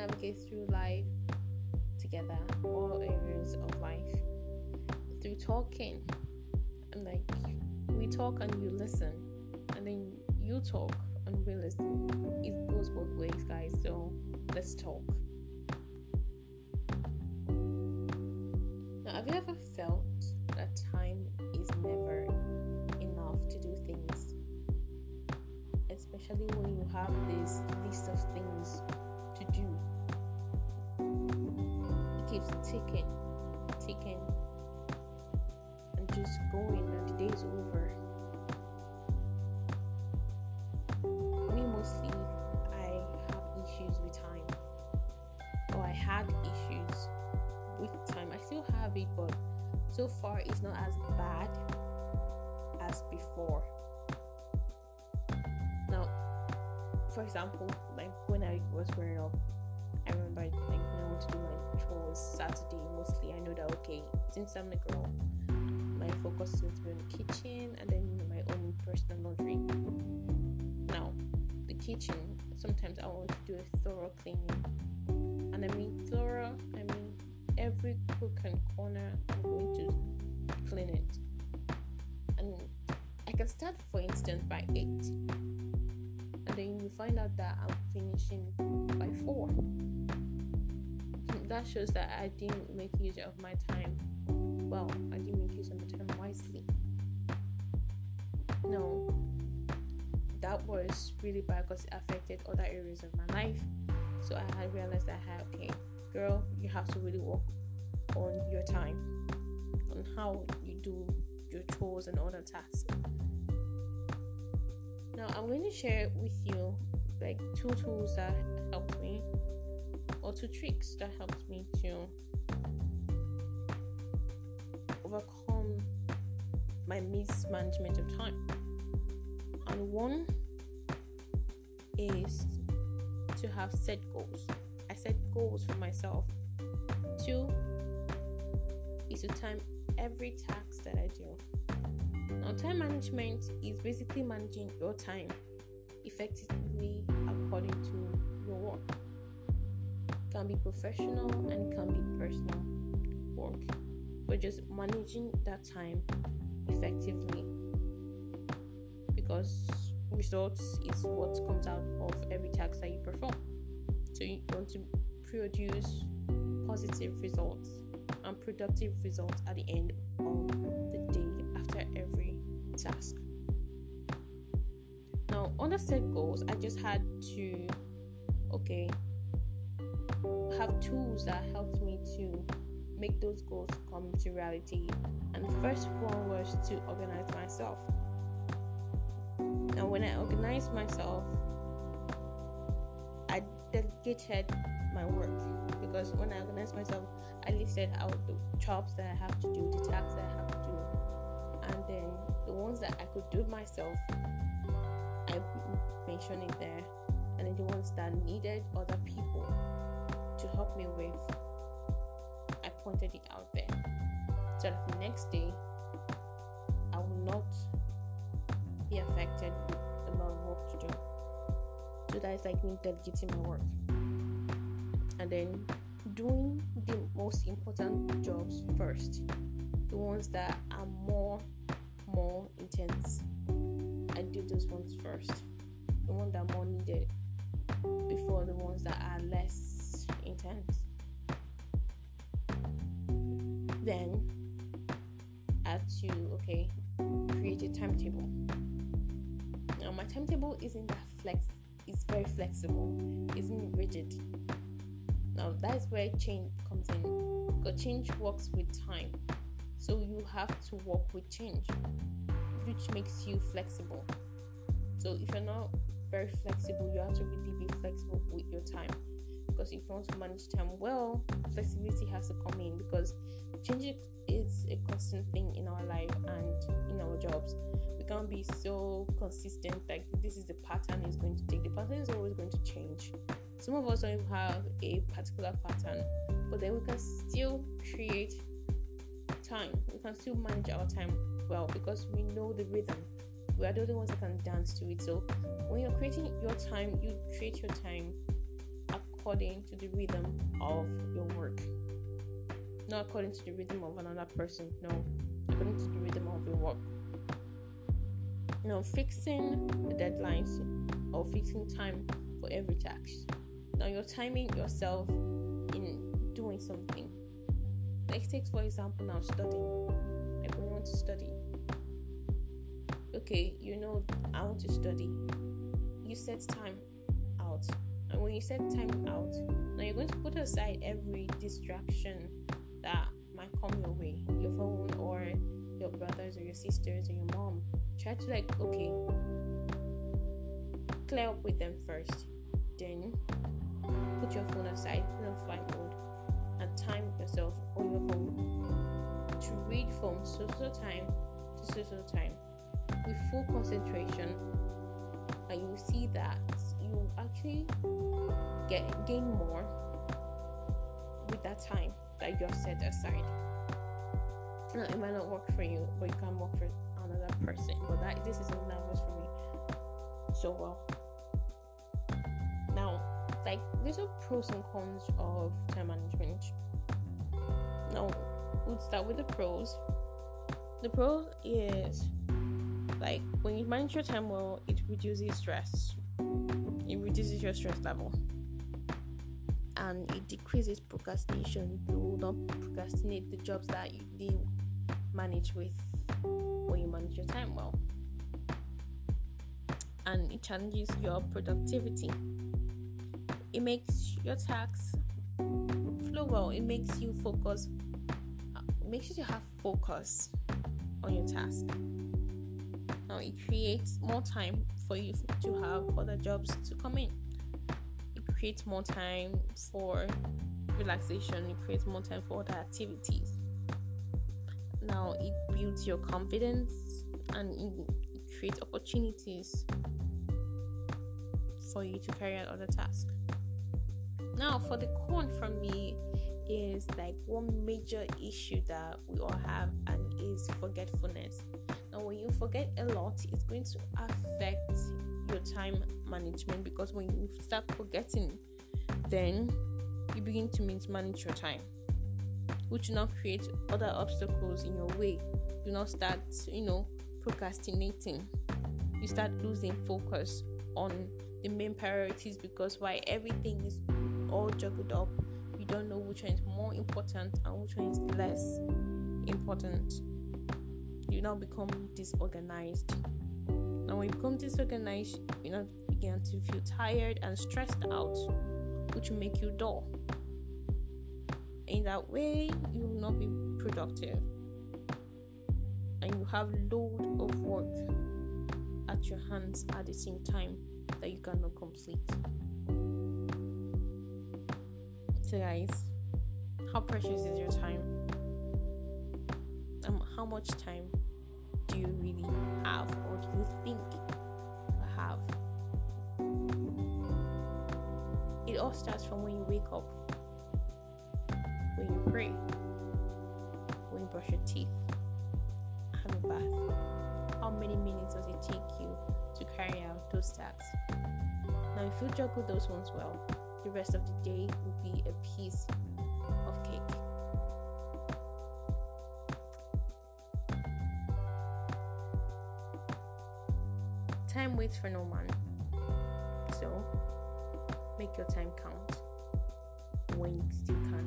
navigate through life together, all areas of life, through talking. And like, we talk and you listen, and then you talk and we listen. It goes both ways, guys. So let's talk. Now, have you ever felt that time is never enough to do things? Especially when you have this list of things Keeps ticking, ticking, and just going, and the day is over. Me mostly, I have issues with time, or I had issues with time. I still have it, but so far it's not as bad as before. Now, for example, like when I was growing up, I remember like want to do my chores Saturday mostly. I know that okay, since I'm a girl, my focus is to be on the kitchen and then my own personal laundry. Now, the kitchen sometimes I want to do a thorough cleaning, and I mean thorough. I mean every crook and corner. I'm going to clean it, and I can start, for instance, by eight then you find out that I'm finishing by four. That shows that I didn't make use of my time well. I didn't make use of my time wisely. No, that was really bad because it affected other areas of my life. So I had realized that had okay, girl, you have to really work on your time, on how you do your chores and other tasks. Now I'm going to share with you like two tools that helped me or two tricks that helped me to overcome my mismanagement of time. And one is to have set goals. I set goals for myself. Two is to time every task that I do. Now, time management is basically managing your time effectively according to your work. It can be professional and it can be personal work, but just managing that time effectively because results is what comes out of every task that you perform. So, you want to produce positive results and productive results at the end of the day every task. Now, on the set goals, I just had to, okay, have tools that helped me to make those goals come to reality. And the first one was to organize myself. Now, when I organized myself, I delegated my work because when I organized myself, I listed out the jobs that I have to do, the tasks that I have and then the ones that I could do myself, I mentioned it there, and then the ones that needed other people to help me with, I pointed it out there. So that the next day, I will not be affected with a lot of work to do. So that is like me delegating my work. And then doing the most important jobs first. The ones that are more more intense. I do those ones first. The ones that are more needed before the ones that are less intense. Then add to okay, create a timetable. Now my timetable isn't that flex it's very flexible, isn't rigid. Now that's where change comes in. Because change works with time. So you have to work with change, which makes you flexible. So if you're not very flexible, you have to really be flexible with your time. Because if you want to manage time well, flexibility has to come in because change is a constant thing in our life and in our jobs. We can't be so consistent like this is the pattern is going to take. The pattern is always going to change. Some of us don't have a particular pattern, but then we can still create time. We can still manage our time well because we know the rhythm. We are the only ones that can dance to it. So when you're creating your time, you create your time according to the rhythm of your work, not according to the rhythm of another person. No, according to the rhythm of your work. Know, fixing the deadlines or fixing time for every task. Now, you're timing yourself in doing something. Let's take, for example, now studying. Like, we want to study. Okay, you know, I want to study. You set time out. And when you set time out, now you're going to put aside every distraction that might come your way your phone or your brothers or your sisters or your mom. Try to, like, okay, clear up with them first. Then put your phone aside, put on flight mode, time yourself on your phone to read from social time to social time with full concentration. And you see that you actually get gain more with that time that you have set aside. Now, it might not work for you, but you can work for another person. But that this is something that works for me so well. Now, like little pros and cons of time management. Now, we'll start with the pros. The pros is like when you manage your time well, it reduces stress. It reduces your stress level. And it decreases procrastination. You will not procrastinate the jobs that you manage with when you manage your time well. And it challenges your productivity it makes your tasks flow well it makes you focus it makes you have focus on your task. Now it creates more time for you to have other jobs to come in. It creates more time for relaxation. It creates more time for other activities. Now it builds your confidence and it creates opportunities for you to carry out other tasks. Now, for the con from me is like one major issue that we all have, and is forgetfulness. Now, when you forget a lot, it's going to affect your time management because when you start forgetting, then you begin to mismanage your time, which will not create other obstacles in your way. You not start, you know, procrastinating. You start losing focus on the main priorities because why everything is all juggled up. Which one is more important and which one is less important. You now become disorganized. Now, when you become disorganized, you now begin to feel tired and stressed out, which will make you dull. In that way, you will not be productive and you have load of work at your hands at the same time that you cannot complete. So, guys, how precious is your time? Um, how much time do you really have, or do you think you have? It all starts from when you wake up, when you pray, when you brush your teeth, have a bath. How many minutes does it take you to carry out those tasks? Now, if you juggle those ones well, the rest of the day will be a piece of cake. Time waits for no man. So make your time count when you still can.